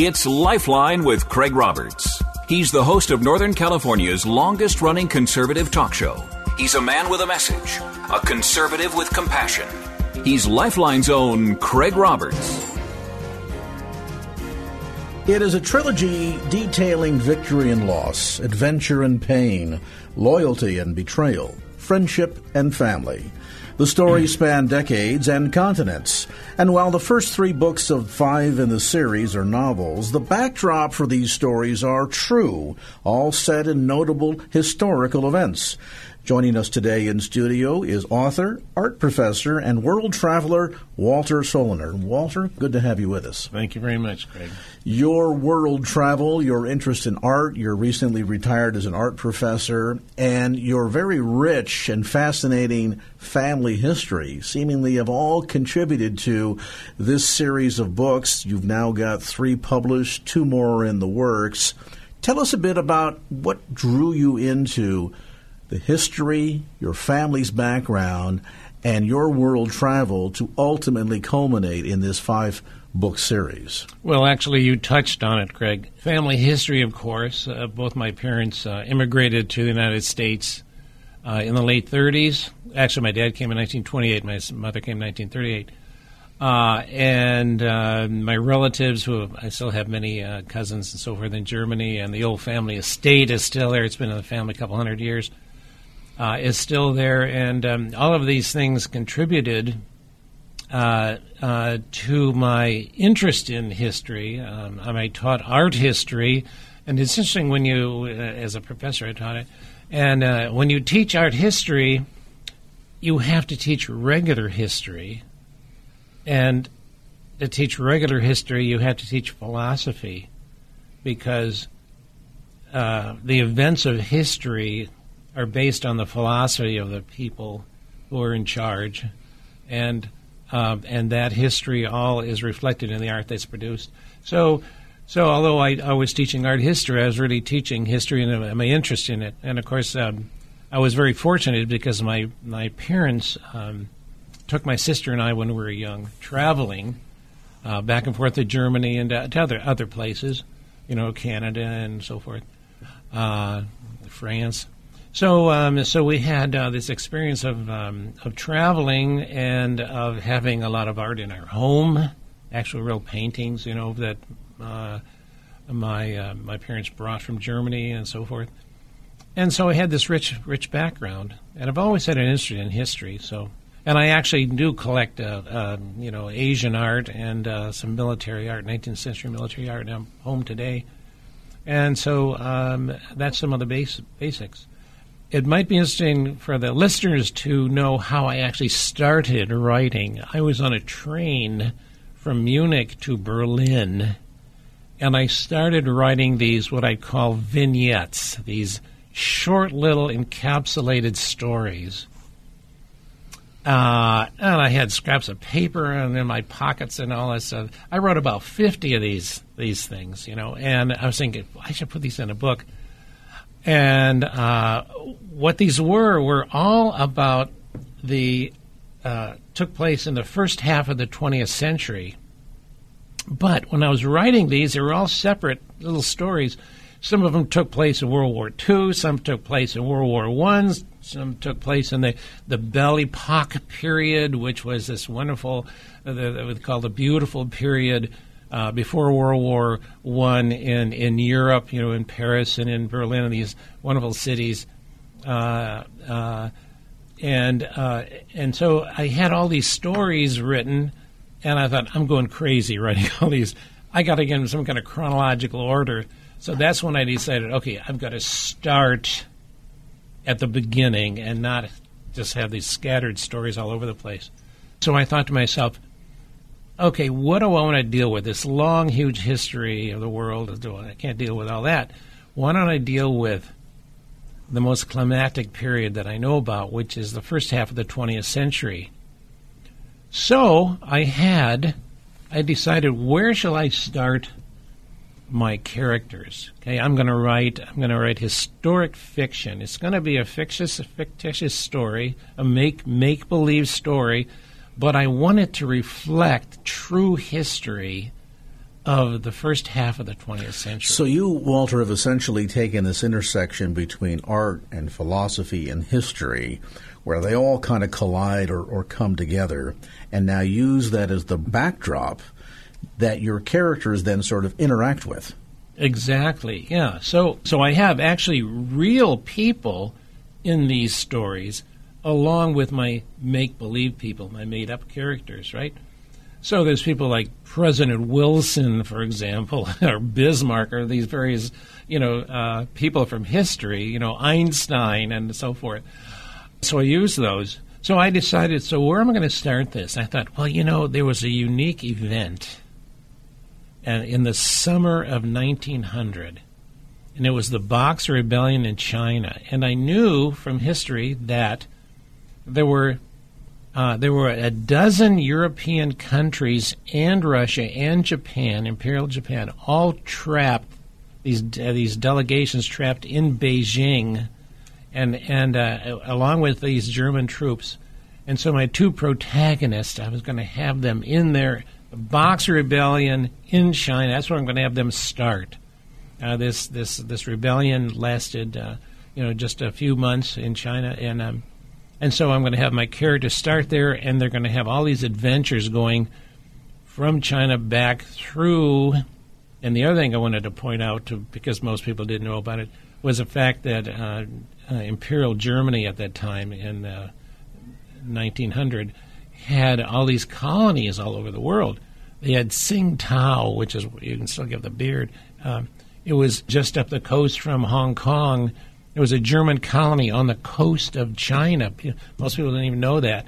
It's Lifeline with Craig Roberts. He's the host of Northern California's longest running conservative talk show. He's a man with a message, a conservative with compassion. He's Lifeline's own Craig Roberts. It is a trilogy detailing victory and loss, adventure and pain, loyalty and betrayal, friendship and family. The stories span decades and continents, and while the first three books of five in the series are novels, the backdrop for these stories are true, all set in notable historical events. Joining us today in studio is author, art professor, and world traveler Walter Soellner. Walter, good to have you with us. Thank you very much, Craig. Your world travel, your interest in art, you're recently retired as an art professor, and your very rich and fascinating family history seemingly have all contributed to this series of books. You've now got three published, two more in the works. Tell us a bit about what drew you into the history, your family's background, and your world travel to ultimately culminate in this five book series? Well, actually, you touched on it, Craig. Family history, of course. Uh, both my parents uh, immigrated to the United States uh, in the late 30s. Actually, my dad came in 1928, my mother came in 1938. Uh, and uh, my relatives, who I still have many uh, cousins and so forth in Germany, and the old family estate is still there. It's been in the family a couple hundred years uh, is still there, and um, all of these things contributed uh, uh, to my interest in history. Um, I taught art history, and it's interesting when you, uh, as a professor, I taught it, and when you teach art history, you have to teach regular history, and to teach regular history, you have to teach philosophy, because uh, the events of history are based on the philosophy of the people who are in charge, and um, and that history all is reflected in the art that's produced. So, so although I, I was teaching art history, I was really teaching history and my interest in it. And of course, um, I was very fortunate because my my parents um, took my sister and I when we were young traveling uh, back and forth to Germany and uh, to other other places, you know, Canada and so forth, uh, France. So, um, so we had uh, this experience of um, of traveling and of having a lot of art in our home, actual real paintings, you know, that uh, my uh, my parents brought from Germany and so forth. And so I had this rich rich background, and I've always had an interest in history. So, and I actually do collect, uh, uh, you know, Asian art and uh, some military art, 19th century military art. And I'm home today, and so um, that's some of the base, basics it might be interesting for the listeners to know how I actually started writing. I was on a train from Munich to Berlin, and I started writing these, what I call vignettes, these short little encapsulated stories. Uh, and I had scraps of paper and in my pockets and all that stuff. I wrote about 50 of these these things, you know, and I was thinking, I should put these in a book. And uh, what these were were all about the uh, took place in the first half of the 20th century. But when I was writing these, they were all separate little stories. Some of them took place in World War II. Some took place in World War One. Some took place in the the Belle Epoque period, which was this wonderful, uh, the, the, called the beautiful period uh, before World War One in in Europe, you know, in Paris and in Berlin, and these wonderful cities, uh, uh, and uh, and so I had all these stories written, and I thought I'm going crazy writing all these. I got to get in some kind of chronological order. So that's when I decided, okay, I've got to start at the beginning and not just have these scattered stories all over the place. So I thought to myself, okay, what do I want to deal with? This long, huge history of the world. I can't deal with all that. Why don't I deal with the most climatic period that I know about, which is the first half of the 20th century? So I had, I decided where shall I start my characters? Okay, I'm going to write, I'm going to write historic fiction. It's going to be a fictitious, a fictitious story, a make make believe story but I wanted to reflect true history of the first half of the 20th century. So you, Walter, have essentially taken this intersection between art and philosophy and history, where they all kind of collide or, or come together, and now use that as the backdrop that your characters then sort of interact with. Exactly. Yeah. So so I have actually real people in these stories along with my make believe people, my made up characters, right? So there's people like President Wilson, for example, or Bismarck, or these various, you know, uh, people from history, you know, Einstein and so forth. So I use those. So I decided, so where am I going to start this? I thought, well, you know, there was a unique event and in the summer of 1900, and it was the Boxer Rebellion in China. And I knew from history that there were uh, there were a dozen European countries and Russia and Japan, Imperial Japan, all trapped. These uh, these delegations trapped in Beijing, and and uh, along with these German troops. And so my two protagonists, I was going to have them in there Boxer Rebellion in China. That's where I'm going to have them start. Uh, this this this rebellion lasted, uh, you know, just a few months in China, and um, and so I'm going to have my characters start there, and they're going to have all these adventures going from China back through. And the other thing I wanted to point out, to, because most people didn't know about it, was the fact that uh, uh Imperial Germany at that time in 1900 uh, had all these colonies all over the world. They had Tsingtao, which is you can still get the beard. Um, it was just up the coast from Hong Kong. It was a German colony on the coast of China. Most people didn't even know that.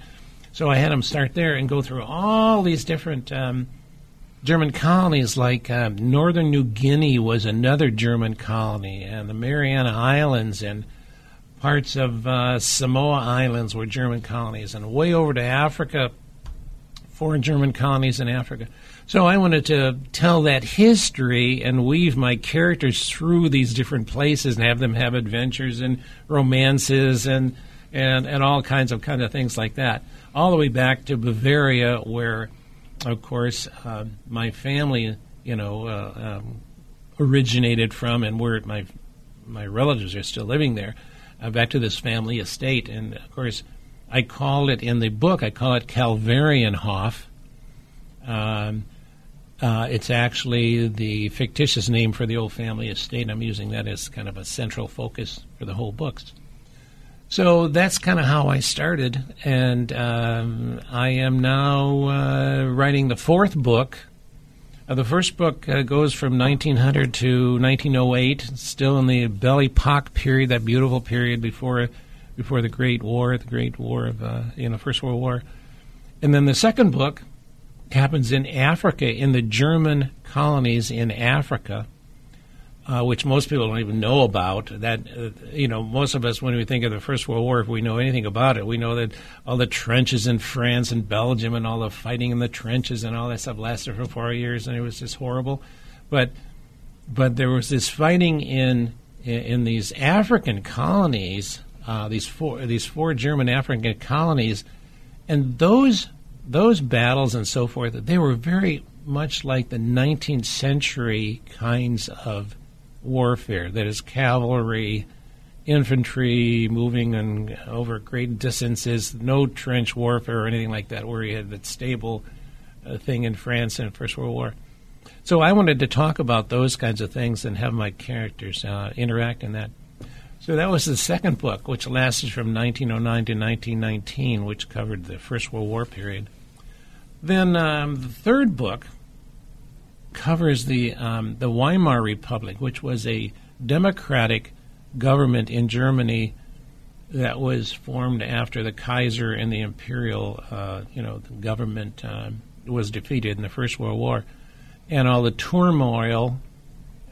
So I had them start there and go through all these different um, German colonies, like um, Northern New Guinea was another German colony, and the Mariana Islands and parts of uh, Samoa Islands were German colonies, and way over to Africa, four German colonies in Africa. So I wanted to tell that history and weave my characters through these different places and have them have adventures and romances and and, and all kinds of kind of things like that. All the way back to Bavaria, where, of course, uh, my family, you know, uh, um, originated from, and where my my relatives are still living there uh, back to this family estate. And of course, I call it in the book, I call it Kalvarienhof. Um, uh, it's actually the fictitious name for the old family estate. I'm using that as kind of a central focus for the whole books. So that's kind of how I started, and um, I am now uh, writing the fourth book uh, the first book uh, goes from 1900 to 1908, still in the Belle Epoque period, that beautiful period before before the Great War, the Great War of uh, you know First World War. And then the second book happens in Africa, in the German colonies in Africa, uh, which most people don't even know about. That uh, you know, most of us, when we think of the First World War, if we know anything about it, we know that all the trenches in France and Belgium and all the fighting in the trenches and all that stuff lasted for four years, and it was just horrible. But but there was this fighting in in, these African colonies, uh, these four these four German African colonies, and those those battles and so forth, they were very much like the 19th century kinds of warfare. That is cavalry, infantry moving and over great distances, no trench warfare or anything like that, where you had that stable uh, thing in France in the First World War. So I wanted to talk about those kinds of things and have my characters uh, interact in that. So that was the second book, which lasted from 1909 to 1919, which covered the First World War period. Then um, the third book covers the um, the Weimar Republic, which was a democratic government in Germany that was formed after the Kaiser and the imperial, uh, you know, government uh, was defeated in the First World War, and all the turmoil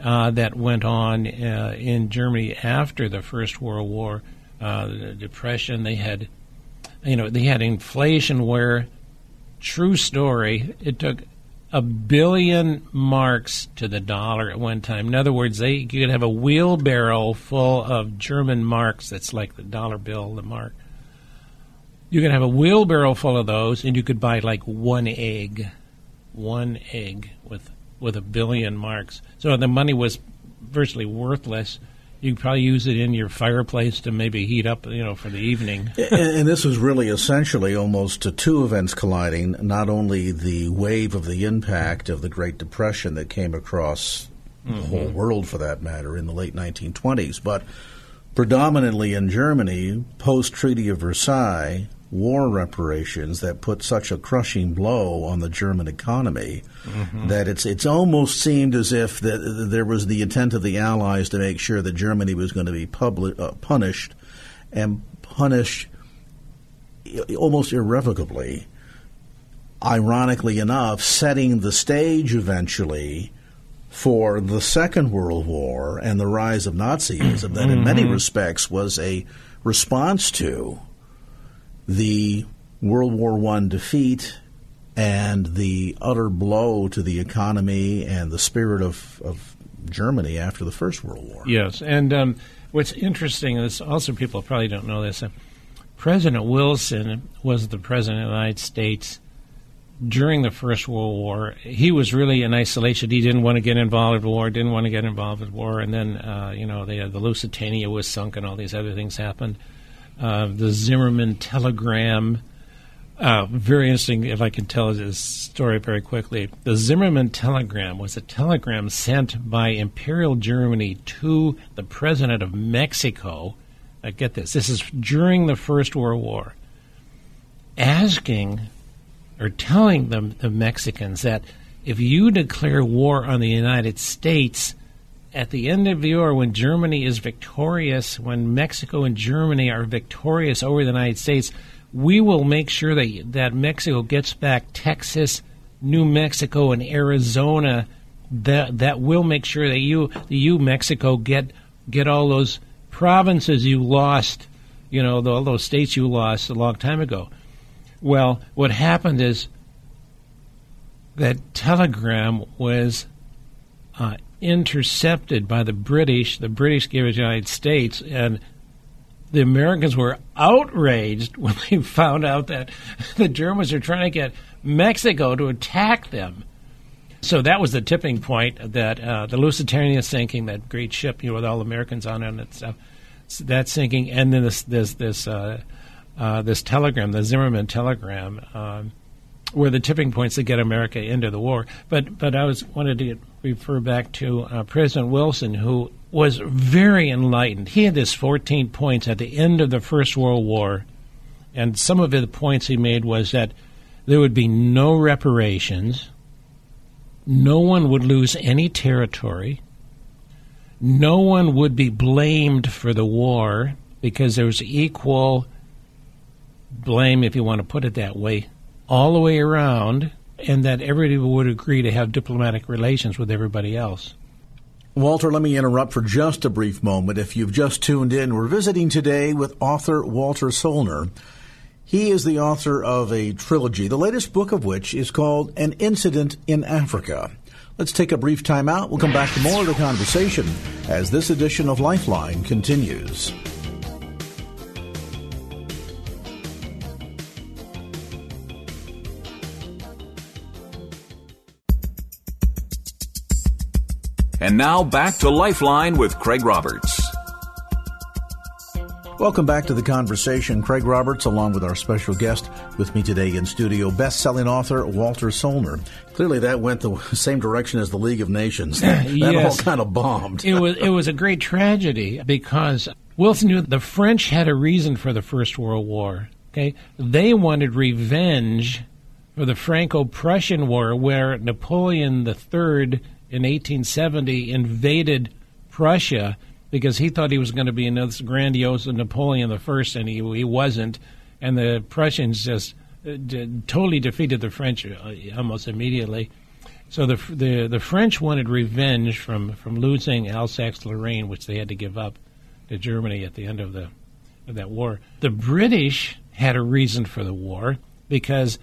uh, that went on uh, in Germany after the First World War, uh, the depression. They had, you know, they had inflation where, true story, it took a billion marks to the dollar at one time. In other words, they you could have a wheelbarrow full of German marks that's like the dollar bill, the mark. You could have a wheelbarrow full of those, and you could buy like one egg, one egg with with a billion marks. So the money was virtually worthless. You could probably use it in your fireplace to maybe heat up, you know, for the evening. and, and, this was really essentially almost two events colliding. Not only the wave of the impact of the Great Depression that came across mm-hmm. the whole world, for that matter, in the late 1920s, but predominantly in Germany, post Treaty of Versailles, war reparations that put such a crushing blow on the German economy mm-hmm. that it's it's almost seemed as if that there was the intent of the Allies to make sure that Germany was going to be public, uh, punished and punished almost irrevocably. Ironically enough, setting the stage eventually for the Second World War and the rise of Nazism, that in many mm-hmm. respects was a response to the World War One defeat and the utter blow to the economy and the spirit of, of Germany after the First World War. Yes, and um, what's interesting is also people probably don't know this. Uh, president Wilson was the president of the United States during the First World War. He was really in isolation. He didn't want to get involved in war. Didn't want to get involved in war. And then, uh, you know, they, the Lusitania was sunk, and all these other things happened uh, the Zimmerman telegram. Uh, very interesting, if I can tell this story very quickly. The Zimmerman telegram was a telegram sent by Imperial Germany to the president of Mexico. Now get this, this is during the First World War, asking or telling them, the Mexicans that if you declare war on the United States, at the end of the war, when Germany is victorious, when Mexico and Germany are victorious over the United States, we will make sure that that Mexico gets back Texas, New Mexico, and Arizona. That that will make sure that you, you Mexico, get get all those provinces you lost, you know, all those states you lost a long time ago. Well, what happened is that telegram was uh, intercepted by the British. The British gave it to the United States, and the Americans were outraged when they found out that the Germans are trying to get Mexico to attack them. So that was the tipping point that uh, the Lusitania sinking, that great ship, you know, with all Americans on it and stuff, that sinking, and then this this this uh, uh, this telegram, the Zimmerman telegram. Um, were the tipping points to get America into the war. But but I was wanted to get, refer back to uh, President Wilson, who was very enlightened. He had this 14 points at the end of the First World War, and some of the points he made was that there would be no reparations, no one would lose any territory, no one would be blamed for the war because there was equal blame, if you want to put it that way, all the way around, and that everybody would agree to have diplomatic relations with everybody else. Walter, let me interrupt for just a brief moment. If you've just tuned in, we're visiting today with author Walter Soellner. He is the author of a trilogy, the latest book of which is called An Incident in Africa. Let's take a brief time out. We'll come back to more of the conversation as this edition of Lifeline continues. And now back to Lifeline with Craig Roberts. Welcome back to the conversation. Craig Roberts, along with our special guest with me today in studio, best-selling author Walter Soellner. Clearly, that went the same direction as the League of Nations. That, that yes. all kind of bombed. it was it was a great tragedy because Wilson knew the French had a reason for the First World War. Okay, they wanted revenge for the Franco-Prussian War, where Napoleon III in 1870 invaded Prussia because he thought he was going to be another grandiose Napoleon First, and he, he wasn't. And the Prussians just uh, totally defeated the French uh, almost immediately. So the, the the French wanted revenge from, from losing Alsace-Lorraine, which they had to give up to Germany at the end of the of that war. The British had a reason for the war because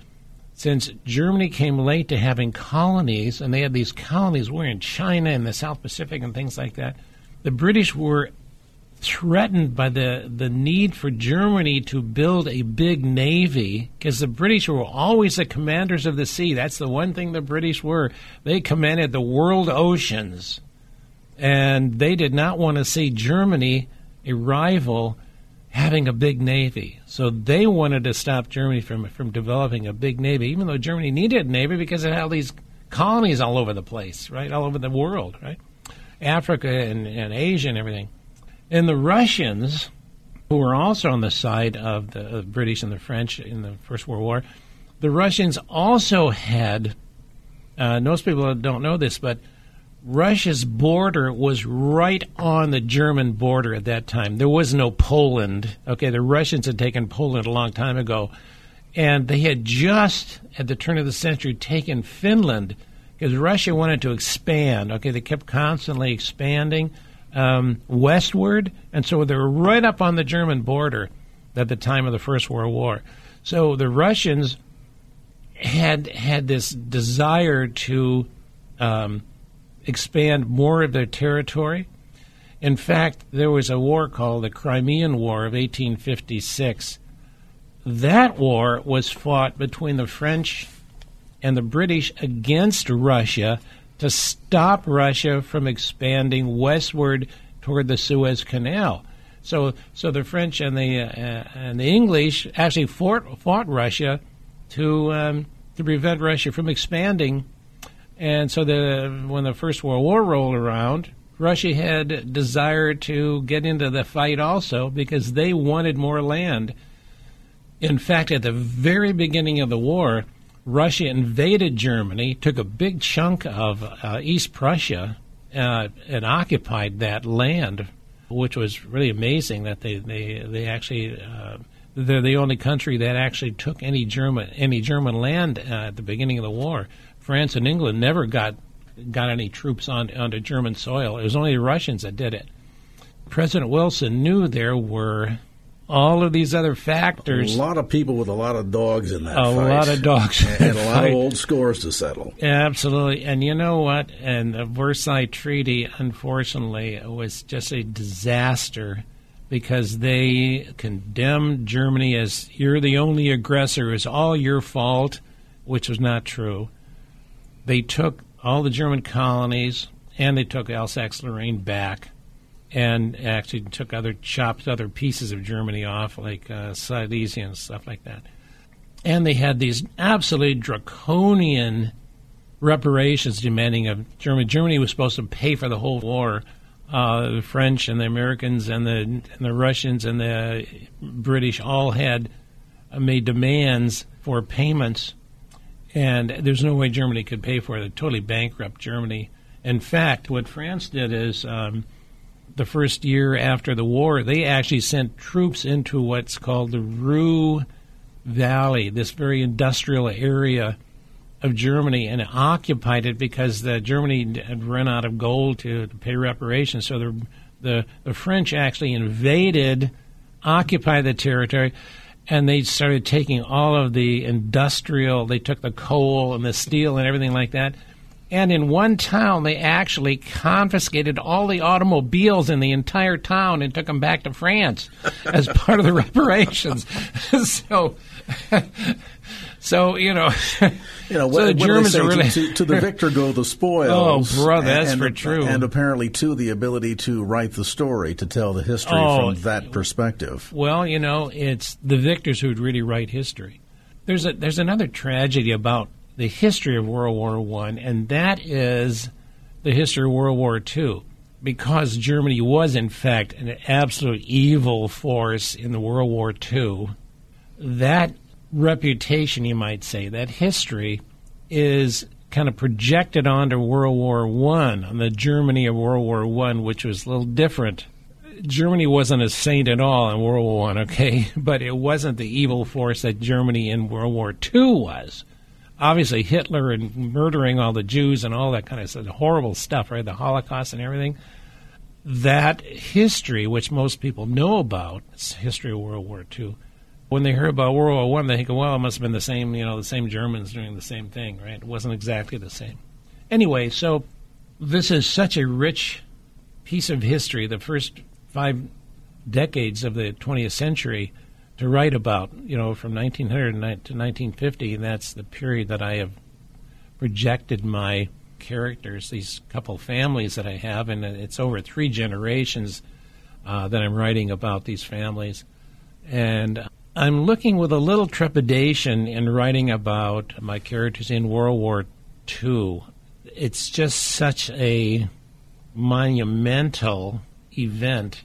since Germany came late to having colonies, and they had these colonies were in China and the South Pacific and things like that, the British were threatened by the, the need for Germany to build a big navy because the British were always the commanders of the sea. That's the one thing the British were. They commanded the world oceans. And they did not want to see Germany, a rival, having a big navy. So they wanted to stop Germany from, from developing a big navy, even though Germany needed a navy because it had all these colonies all over the place, right? All over the world, right? Africa and, and Asia and everything. And the Russians, who were also on the side of the British and the French in the First World War, the Russians also had, uh, most people don't know this, but Russia's border was right on the German border at that time. There was no Poland. Okay, the Russians had taken Poland a long time ago. And they had just, at the turn of the century, taken Finland because Russia wanted to expand. Okay, they kept constantly expanding um, westward, and so they were right up on the German border at the time of the First World War. So the Russians had had this desire to um, expand more of their territory. In fact, there was a war called the Crimean War of 1856. That war was fought between the French and the British against Russia to stop Russia from expanding westward toward the Suez Canal. So, so the French and the uh, and the English actually fought, fought Russia to um, to prevent Russia from expanding. And so, the when the First World War rolled around, Russia had desired to get into the fight also because they wanted more land. In fact, at the very beginning of the war, Russia invaded Germany, took a big chunk of uh, East Prussia, uh, and occupied that land, which was really amazing that they they they actually. Uh, they're the only country that actually took any German any German land uh, at the beginning of the war. France and England never got got any troops on onto German soil. It was only the Russians that did it. President Wilson knew there were all of these other factors. A lot of people with a lot of dogs in that. A fight. lot of dogs, and, a lot of old scores to settle. Absolutely, and you know what? And the Versailles Treaty, unfortunately, was just a disaster because they condemned Germany as you're the only aggressor. It's all your fault, which was not true. They took all the German colonies and they took Alsace-Lorraine back and actually took other chopped other pieces of Germany off, like uh, Silesia and stuff like that. And they had these absolutely draconian reparations demanding of Germany. Germany was supposed to pay for the whole war. Uh, the French and the Americans and the and the Russians and the British all had uh, made demands for payments, and there's no way Germany could pay for it. It totally bankrupt Germany. In fact, what France did is. Um, the first year after the war, they actually sent troops into what's called the Ruhr Valley, this very industrial area of Germany, and occupied it because the Germany had run out of gold to, to pay reparations. So the, the the French actually invaded, occupied the territory, and they started taking all of the industrial. They took the coal and the steel and everything like that and in one town, they actually confiscated all the automobiles in the entire town and took them back to France as part of the reparations. so, so you know, you know, so the Germans are really to, to, the victor go the spoils. Oh, brother, that's and, for and, true. And apparently, too, the ability to write the story to tell the history oh, from that perspective. Well, you know, it's the victors who would really write history. There's a there's another tragedy about the history of World War One, and that is the history of World War Two, because Germany was in fact an absolute evil force in the World War Two. That reputation, you might say, that history is kind of projected onto World War One, on the Germany of World War One, which was a little different. Germany wasn't a saint at all in World War One, okay, but it wasn't the evil force that Germany in World War Two was obviously Hitler and murdering all the Jews and all that kind of stuff, horrible stuff, right? The Holocaust and everything. That history, which most people know about, it's history of World War II. When they hear about World War One, they think, well, it must have been the same, you know, the same Germans doing the same thing, right? It wasn't exactly the same. Anyway, so this is such a rich piece of history. The first five decades of the 20th century to write about, you know, from 1900 to 1950, and that's the period that I have projected my characters, these couple families that I have, and it's over three generations uh, that I'm writing about these families. And I'm looking with a little trepidation in writing about my characters in World War II. It's just such a monumental event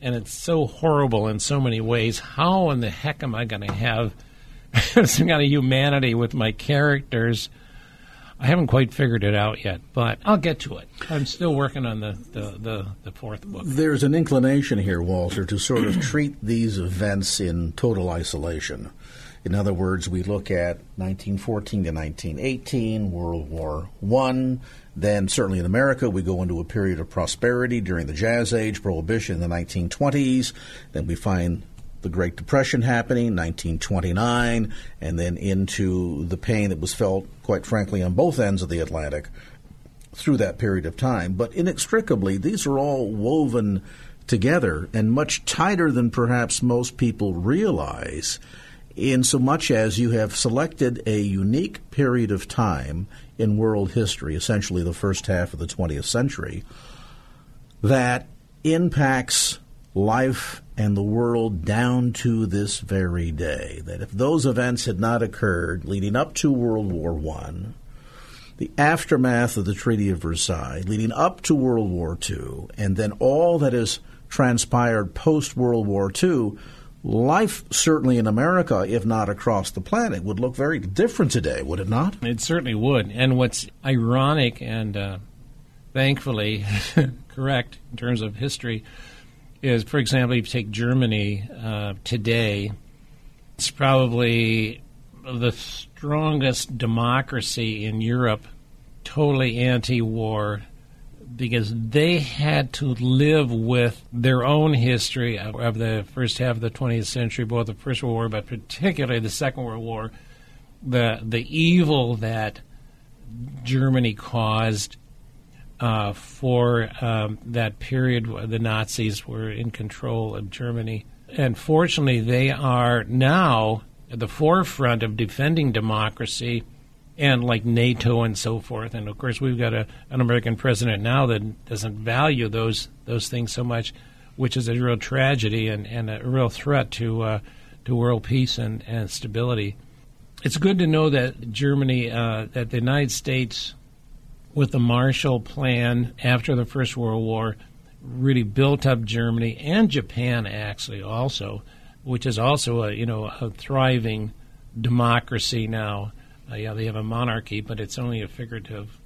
and it's so horrible in so many ways. How in the heck am I going to have some kind of humanity with my characters? I haven't quite figured it out yet, but I'll get to it. I'm still working on the, the, the, the, fourth book. There's an inclination here, Walter, to sort of treat these events in total isolation. In other words, we look at 1914 to 1918, World War One, then, certainly in America, we go into a period of prosperity during the Jazz Age, Prohibition in the 1920s. Then we find the Great Depression happening, 1929, and then into the pain that was felt, quite frankly, on both ends of the Atlantic through that period of time. But inextricably, these are all woven together and much tighter than perhaps most people realize, in so much as you have selected a unique period of time in world history, essentially the first half of the 20th century, that impacts life and the world down to this very day. That if those events had not occurred leading up to World War I, the aftermath of the Treaty of Versailles, leading up to World War II, and then all that has transpired post World War II, life, certainly in America, if not across the planet, would look very different today, would it not? It certainly would. And what's ironic and uh, thankfully correct in terms of history is, for example, if you take Germany uh, today, it's probably the strongest democracy in Europe, totally anti war because they had to live with their own history of, of, the first half of the 20th century, both the First World War, but particularly the Second World War, the the evil that Germany caused uh, for um, that period. The Nazis were in control of Germany, and fortunately, they are now at the forefront of defending democracy and like NATO and so forth. And of course, we've got a, an American president now that doesn't value those those things so much, which is a real tragedy and, and a real threat to uh, to world peace and, and stability. It's good to know that Germany, uh, that the United States, with the Marshall Plan after the First World War, really built up Germany and Japan actually also, which is also a you know a thriving democracy now uh, yeah, they have a monarchy, but it's only a figurative,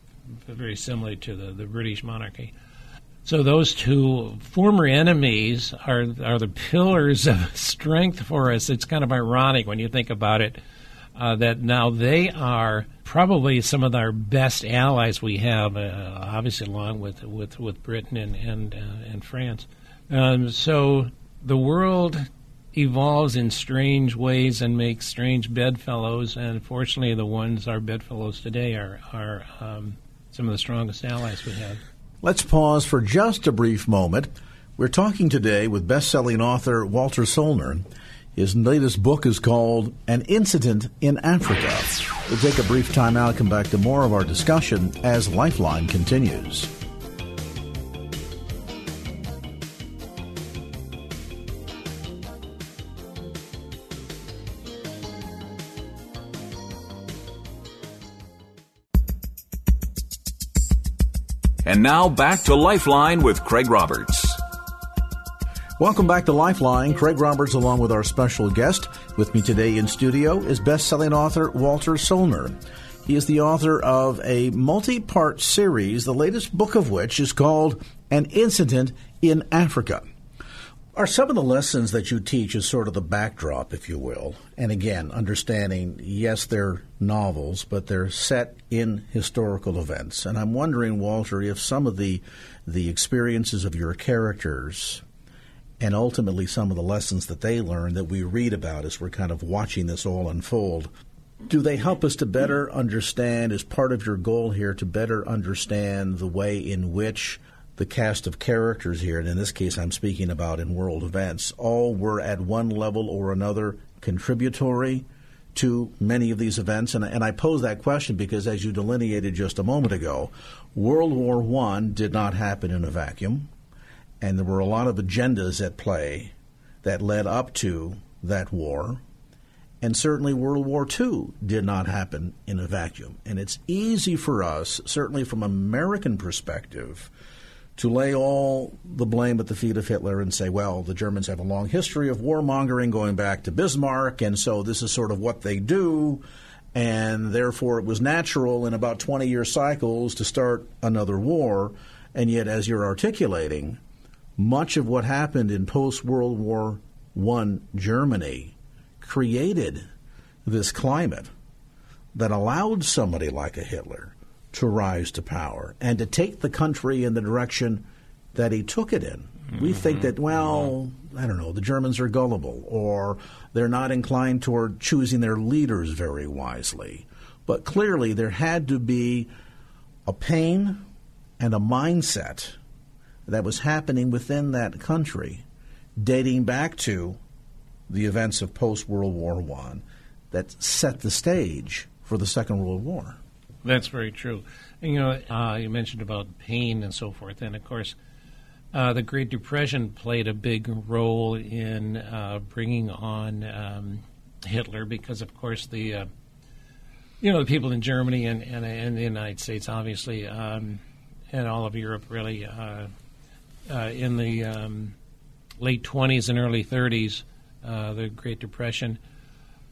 very similar to the, the British monarchy. So those two former enemies are are the pillars of strength for us. It's kind of ironic when you think about it uh, that now they are probably some of our best allies we have, uh, obviously along with with, with Britain and and uh, and France. Um, so the world evolves in strange ways and makes strange bedfellows. And fortunately, the ones our bedfellows today are are um, some of the strongest allies we have. Let's pause for just a brief moment. We're talking today with best-selling author Walter Soellner. His latest book is called An Incident in Africa. We'll take a brief time out, come back to more of our discussion as Lifeline continues. And now back to Lifeline with Craig Roberts. Welcome back to Lifeline. Craig Roberts, along with our special guest, with me today in studio is best-selling author Walter Soellner. He is the author of a multi-part series, the latest book of which is called An Incident in Africa are some of the lessons that you teach as sort of the backdrop, if you will. And again, understanding, yes, they're novels, but they're set in historical events. And I'm wondering, Walter, if some of the the experiences of your characters and ultimately some of the lessons that they learn that we read about as we're kind of watching this all unfold, do they help us to better understand, as part of your goal here, to better understand the way in which the cast of characters here, and in this case I'm speaking about in world events, all were at one level or another contributory to many of these events. And, and I pose that question because, as you delineated just a moment ago, World War I did not happen in a vacuum, and there were a lot of agendas at play that led up to that war. And certainly World War II did not happen in a vacuum. And it's easy for us, certainly from American perspective, to lay all the blame at the feet of Hitler and say, well, the Germans have a long history of warmongering going back to Bismarck, and so this is sort of what they do, and therefore it was natural in about 20 year cycles to start another war. And yet, as you're articulating, much of what happened in post World War I Germany created this climate that allowed somebody like a Hitler to rise to power and to take the country in the direction that he took it in. Mm-hmm. We think that, well, I don't know, the Germans are gullible or they're not inclined toward choosing their leaders very wisely. But clearly, there had to be a pain and a mindset that was happening within that country dating back to the events of post World War I that set the stage for the Second World War. That's very true. And, you know, uh, you mentioned about pain and so forth, and of course, uh, the Great Depression played a big role in uh, bringing on um, Hitler because, of course, the uh, you know the people in Germany and, and, and the United States, obviously, um, and all of Europe, really, uh, uh, in the um, late 20s and early 30s, the Great Depression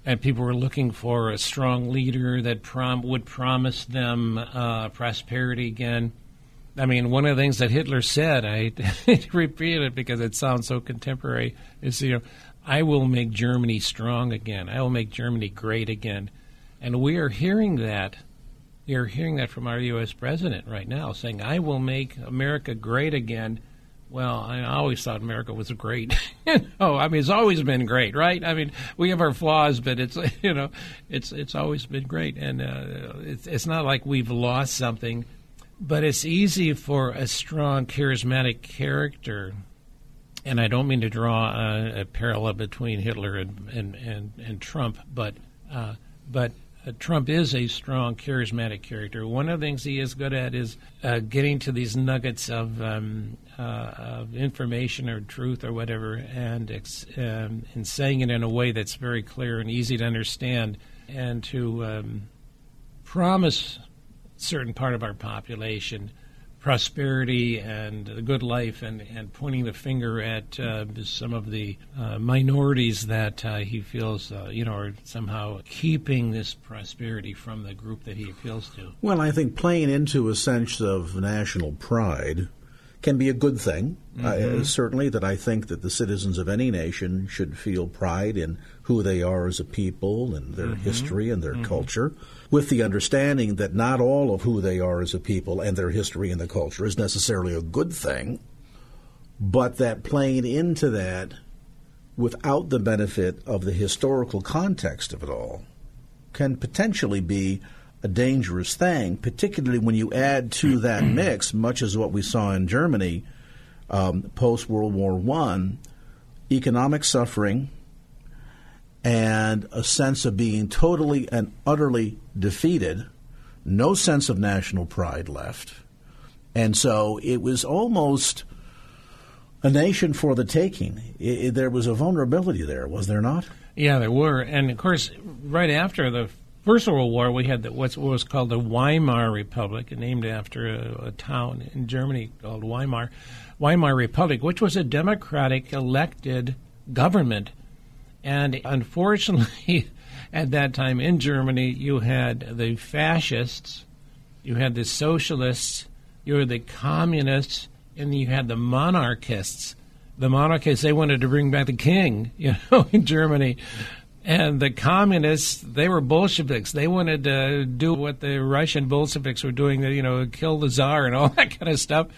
and people were looking for a strong leader that prom- would promise them uh, prosperity again. I mean, one of the things that Hitler said, I repeat it because it sounds so contemporary, is you know, I will make Germany strong again. I will make Germany great again, and we are hearing that. We are hearing that from our U.S. president right now, saying, "I will make America great again." Well, I always thought America was great. you know, I mean, it's always been great, right? I mean, we have our flaws, but it's you know, it's it's always been great, and uh, it's it's not like we've lost something. But it's easy for a strong, charismatic character, and I don't mean to draw a, a parallel between Hitler and and and, and Trump, but uh, but uh, Trump is a strong, charismatic character. One of the things he is good at is uh, getting to these nuggets of, um, uh, of information or truth or whatever, and ex- um, and saying it in a way that's very clear and easy to understand, and to um, promise certain part of our population prosperity and a good life and, and pointing the finger at uh, some of the uh, minorities that uh, he feels, uh, you know, are somehow keeping this prosperity from the group that he appeals to. Well, I think playing into a sense of national pride can be a good thing. Uh, mm-hmm. certainly, that I think that the citizens of any nation should feel pride in who they are as a people and their mm-hmm. history and their mm-hmm. culture with the understanding that not all of who they are as a people and their history and the culture is necessarily a good thing, but that playing into that without the benefit of the historical context of it all can potentially be a dangerous thing, particularly when you add to that mix, much as what we saw in Germany um, post World War One, economic suffering and a sense of being totally and utterly defeated, no sense of national pride left. And so it was almost a nation for the taking. It, it, there was a vulnerability there, was there not? Yeah, there were. And of course, right after the First World War, we had the, what was called the Weimar Republic, named after a, a town in Germany called Weimar. Weimar Republic, which was a democratic elected government and unfortunately, at that time in Germany, you had the fascists, you had the socialists, you had the communists, and you had the monarchists. The monarchists, they wanted to bring back the king, you know, in Germany. And the communists, they were Bolsheviks. They wanted to do what the Russian Bolsheviks were doing, you know, kill the czar and all that kind of stuff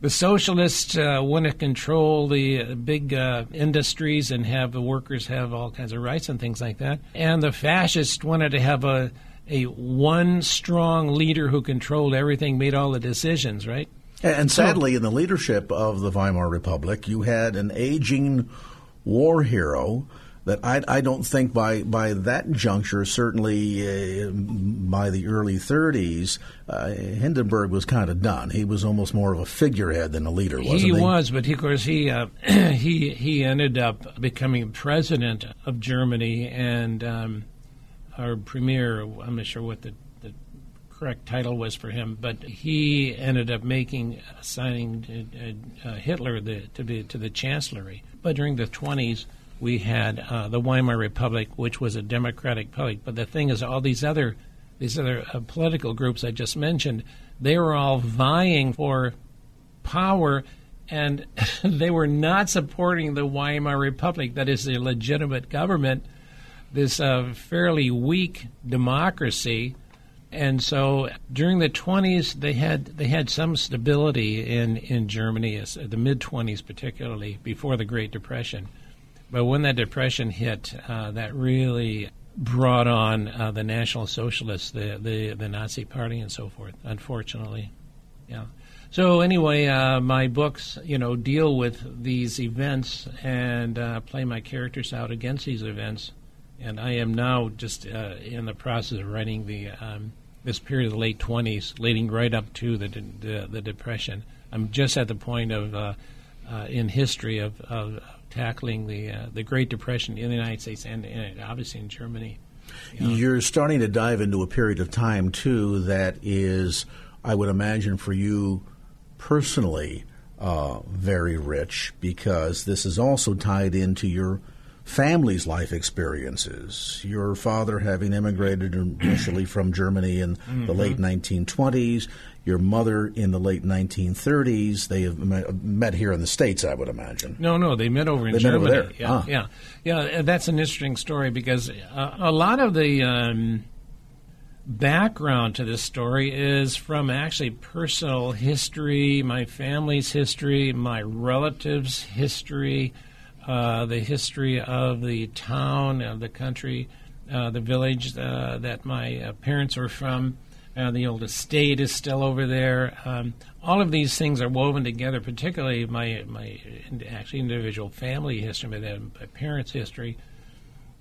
the socialists uh, want to control the uh, big uh, industries and have the workers have all kinds of rights and things like that. And the fascists wanted to have a a one strong leader who controlled everything, made all the decisions, right? And sadly, in the leadership of the Weimar Republic, you had an aging war hero that I, I don't think by by that juncture, certainly uh, by the early 30s, uh, Hindenburg was kind of done. He was almost more of a figurehead than a leader, wasn't he? He was, but he, of course he uh, he he ended up becoming president of Germany and um, our premier. I'm not sure what the, correct title was for him, but he ended up making assigning uh, uh, Hitler the, to the to the chancellery. But during the 20s we had uh, the Weimar Republic, which was a democratic republic. But the thing is, all these other these other uh, political groups I just mentioned, they were all vying for power, and they were not supporting the Weimar Republic. That is, the legitimate government, this uh, fairly weak democracy. And so during the 20s, they had they had some stability in in Germany, the mid 20s particularly, before the Great Depression. But when that depression hit, uh, that really brought on uh, the National Socialists, the, the the Nazi Party, and so forth. Unfortunately, yeah. So anyway, uh, my books, you know, deal with these events and uh, play my characters out against these events. And I am now just uh, in the process of writing the um, this period of the late twenties, leading right up to the, the, the depression. I'm just at the point of uh, in history of, of tackling the uh, the Great Depression in the United States and, and obviously in Germany. You know. You're starting to dive into a period of time too that is, I would imagine, for you personally, uh, very rich because this is also tied into your family's life experiences. Your father having immigrated initially from Germany in mm-hmm. the late 1920s, your mother in the late 1930s. They have met here in the States, I would imagine. No, no, they met over in they Germany. Met over there. Yeah, ah. yeah, yeah. That's an interesting story because uh, a lot of the um, background to this story is from actually personal history, my family's history, my relatives' history, uh, the history of the town, of the country, uh, the village uh, that my uh, parents were from. Uh, the old estate is still over there. Um, all of these things are woven together, particularly my my actually individual family history, my, my parents' history.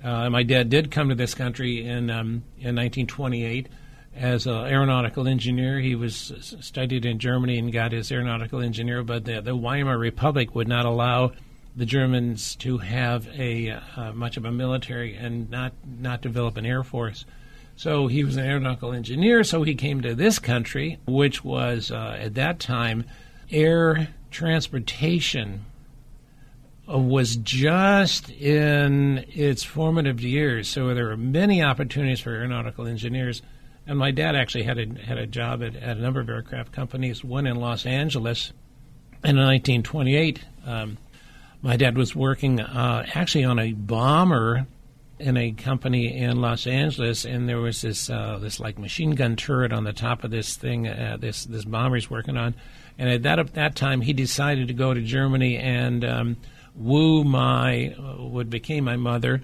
Uh, my dad did come to this country in um, in 1928 as an aeronautical engineer. He was studied in Germany and got his aeronautical engineer, but the, the Weimar Republic would not allow the Germans to have a uh, much of a military and not not develop an air force. So he was an aeronautical engineer, so he came to this country, which was uh, at that time air transportation was just in its formative years. So there were many opportunities for aeronautical engineers. And my dad actually had a, had a job at, at a number of aircraft companies, one in Los Angeles. And in 1928, um, my dad was working uh, actually on a bomber in a company in Los Angeles, and there was this uh, this like machine gun turret on the top of this thing. Uh, this this bomber he's working on, and at that at that time he decided to go to Germany and um, woo my uh, what became my mother,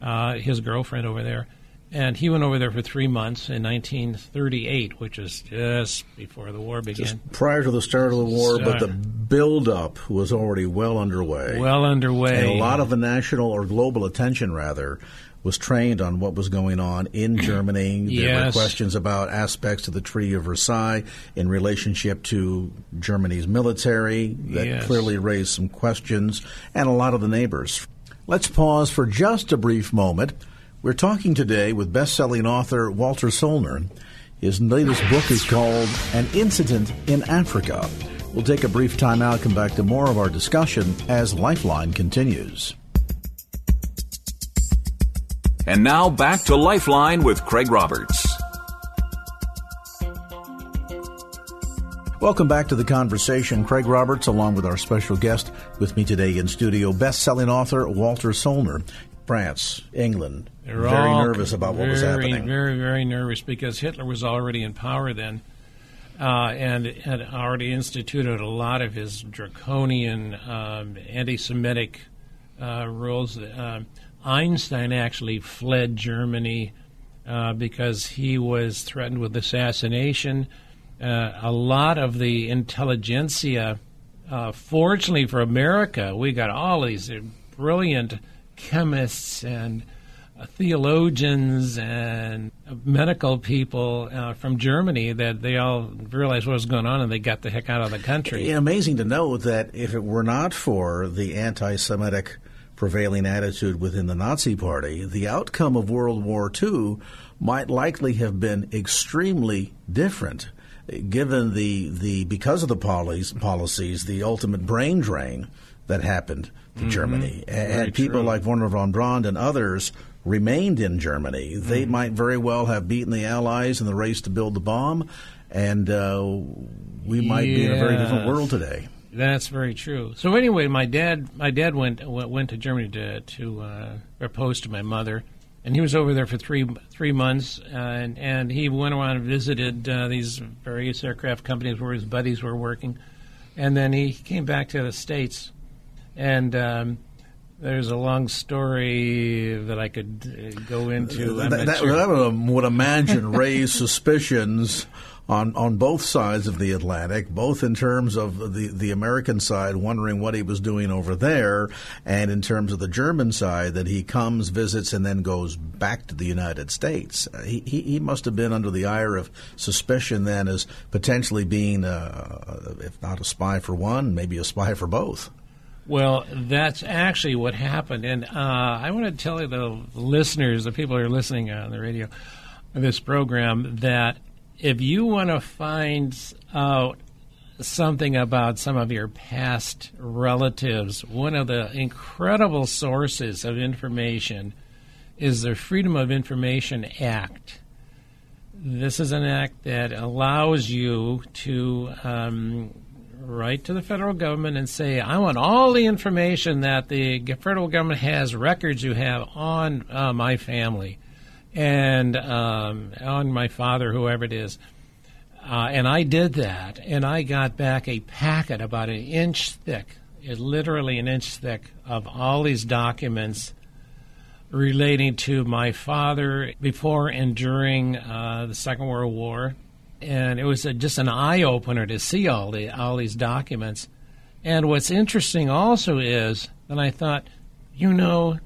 uh, his girlfriend over there. And he went over there for three months in 1938, which is just before the war began. Just prior to the start of the war, but the build-up was already well underway. Well underway. And a lot of the national or global attention, rather, was trained on what was going on in Germany. There yes. were questions about aspects of the Treaty of Versailles in relationship to Germany's military that yes. clearly raised some questions, and a lot of the neighbors. Let's pause for just a brief moment. We're talking today with best-selling author Walter Soellner. His latest book is called An Incident in Africa. We'll take a brief time out, come back to more of our discussion as Lifeline continues. And now back to Lifeline with Craig Roberts. Welcome back to the conversation. Craig Roberts, along with our special guest with me today in studio, best-selling author Walter Soellner. France, England, They're very nervous about very, what was happening. Very, very nervous because Hitler was already in power then, uh, and had already instituted a lot of his draconian um, anti-Semitic uh, rules. Uh, Einstein actually fled Germany uh, because he was threatened with assassination. uh, a lot of the intelligentsia, uh, fortunately for America, we got all these brilliant chemists and uh, theologians and medical people uh, from Germany that they all realized what was going on and they got the heck out of the country. It's amazing to know that if it were not for the anti Semitic prevailing attitude within the Nazi Party, the outcome of World War II might likely have been extremely different. Given the, the because of the policies, the ultimate brain drain that happened to mm-hmm. Germany, and people true. like Wernher von Braun and others remained in Germany, they mm-hmm. might very well have beaten the Allies in the race to build the bomb, and uh, we might be in a very different world today. That's very true. So anyway, my dad, my dad went went to Germany to to uh, propose to my mother, and he was over there for three three months, uh, and and he went around and visited uh, these various aircraft companies where his buddies were working, and then he came back to the states, and. Um, there's a long story that I could uh, go into. That, that, sure. that, would imagine raise suspicions on on both sides of the Atlantic, both in terms of the the American side wondering what he was doing over there, and in terms of the German side that he comes, visits, and then goes back to the United States. Uh, he he, he must have been under the ire of suspicion then as potentially being, uh, if not a spy for one, maybe a spy for both. Well, that's actually what happened, and uh, I want to tell the listeners, the people who are listening on the radio, this program, that if you want to find out something about some of your past relatives, one of the incredible sources of information is the Freedom of Information Act. This is an act that allows you to um, write to the federal government and say, I want all the information that the federal government has, records you have on uh, my family and um, on my father, whoever it is. Uh, and I did that, and I got back a packet about an inch thick, literally an inch thick, of all these documents relating to my father before and during uh, the Second World War. And it was a, just an eye opener to see all the all these documents. And what's interesting also is that I thought, you know,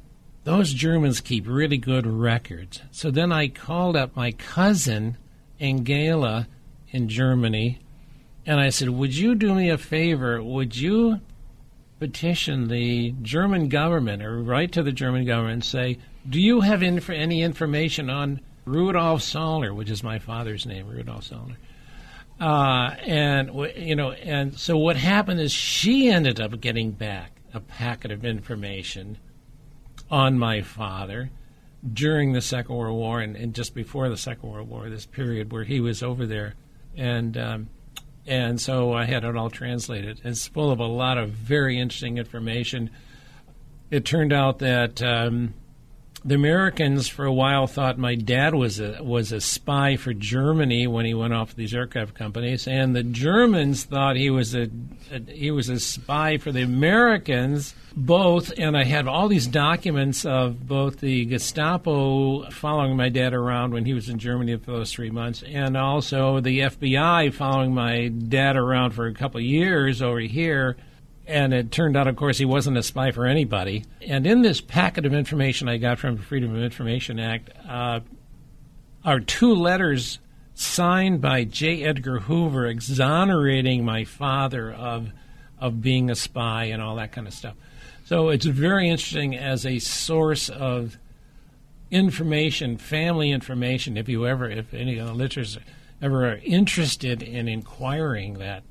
those Germans keep really good records. So then I called up my cousin, Angela, in Germany, and I said, Would you do me a favor? Would you petition the German government or write to the German government and say, Do you have inf- any information on Rudolf Soellner, which is my father's name, Rudolf Soellner? Uh, and you know, and so what happened is she ended up getting back a packet of information on my father during the Second World War and, and, just before the Second World War, this period where he was over there. And um, and so I had it all translated. It's full of a lot of very interesting information. It turned out that um, the Americans for a while thought my dad was a was a spy for Germany when he went off these aircraft companies, and the Germans thought he was a, a he was a spy for the Americans. Both, and I had all these documents of both the Gestapo following my dad around when he was in Germany for those three months, and also the FBI following my dad around for a couple of years over here and it turned out, of course, he wasn't a spy for anybody. And in this packet of information I got from the Freedom of Information Act uh, are two letters signed by J. Edgar Hoover exonerating my father of of being a spy and all that kind of stuff. So it's very interesting as a source of information, family information. If you ever, if any of the listeners ever are interested in inquiring that,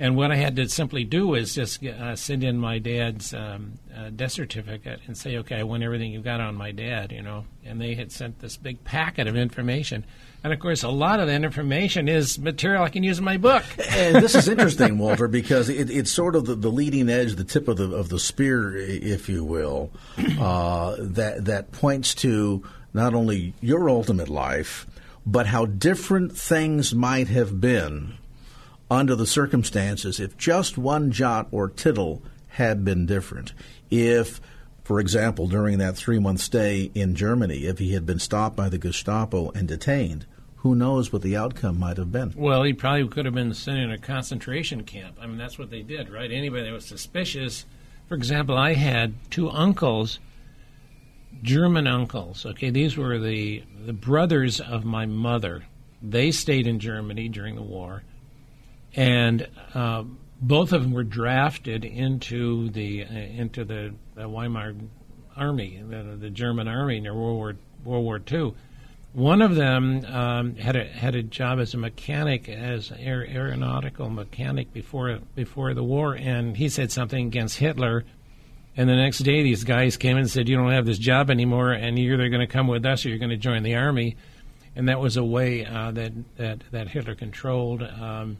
and what I had to simply do was just uh, send in my dad's um, uh, death certificate and say, okay, I want everything you've got on my dad, you know. And they had sent this big packet of information. And of course, a lot of that information is material I can use in my book. and this is interesting, Walter, because it, it's sort of the, the, leading edge, the tip of the of the spear, if you will, uh, that that points to not only your ultimate life, but how different things might have been under the circumstances if just one jot or tittle had been different. If, for example, during that three month stay in Germany, if he had been stopped by the Gestapo and detained, who knows what the outcome might have been. Well, he probably could have been sent in a concentration camp. I mean, that's what they did, right? Anybody that was suspicious. For example, I had two uncles, German uncles. Okay, these were the the brothers of my mother. They stayed in Germany during the war, and uh, both of them were drafted into the uh, into the, the, Weimar army, the, the, German army in World War World War II. One of them um, had a had a job as a mechanic, as aer- aeronautical mechanic before before the war, and he said something against Hitler. And the next day, these guys came and said, "You don't have this job anymore, and you're either going to come with us or you're going to join the army." And that was a way uh, that that that Hitler controlled um,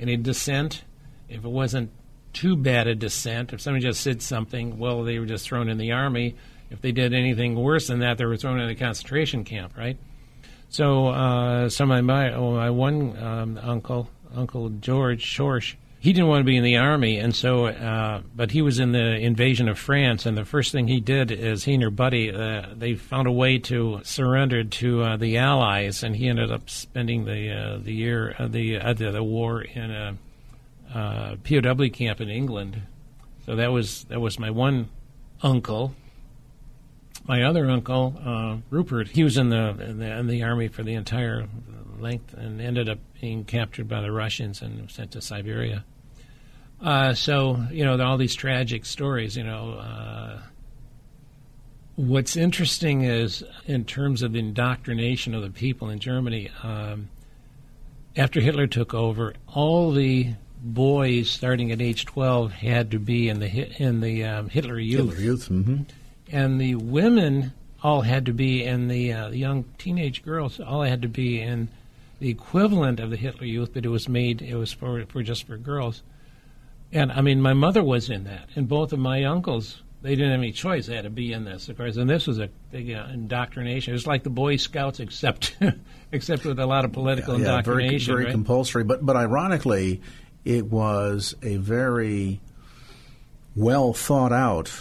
any dissent if it wasn't too bad a dissent, if somebody just said something, well, they were just thrown in the army. If they did anything worse than that, they were thrown in a concentration camp, right? So, uh, so my my, oh, my one um, uncle, Uncle George Schorsch, he didn't want to be in the army, and so, uh, but he was in the invasion of France, and the first thing he did is he and her buddy, uh, they found a way to surrender to uh, the Allies, and he ended up spending the uh, the year uh, the uh, the, the war in a POW camp in England. So that was that was my one uncle. My other uncle, Rupert, he was in the, in the, in the army for the entire length and ended up being captured by the Russians and sent to Siberia. Uh, so you know all these tragic stories. You know, uh, what's interesting is in terms of the indoctrination of the people in Germany. Um, after Hitler took over, all the boys starting at age 12 had to be in the in the um, Hitler Youth. Hitler Youth, mm-hmm. and the women all had to be in the, uh, the young teenage girls all had to be in the equivalent of the Hitler Youth, but it was made it was for for just for girls. And I mean, my mother was in that, and both of my uncles. They didn't have any choice; they had to be in this, of course. And this was a big uh, indoctrination. It was like the Boy Scouts, except except with a lot of political yeah, indoctrination. very, very right? compulsory. But but ironically, it was a very well thought out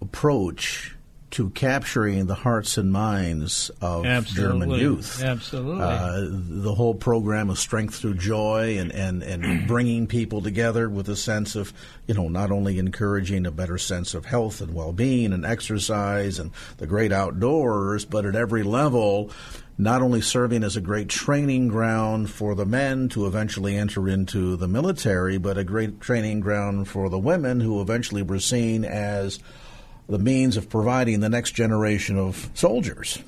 approach to capturing the hearts and minds of Absolutely. German youth. Absolutely. Uh, the whole program of Strength Through Joy and, and, and bringing people together with a sense of, you know, not only encouraging a better sense of health and well being and exercise and the great outdoors, but at every level, not only serving as a great training ground for the men to eventually enter into the military, but a great training ground for the women who eventually were seen as the means of providing the next generation of soldiers.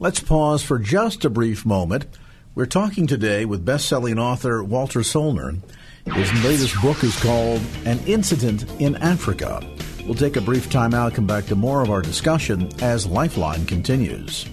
Let's pause for just a brief moment. We're talking today with best-selling author Walter Soellner. His latest book is called An Incident in Africa. We'll take a brief time out, come back to more of our discussion as Lifeline continues.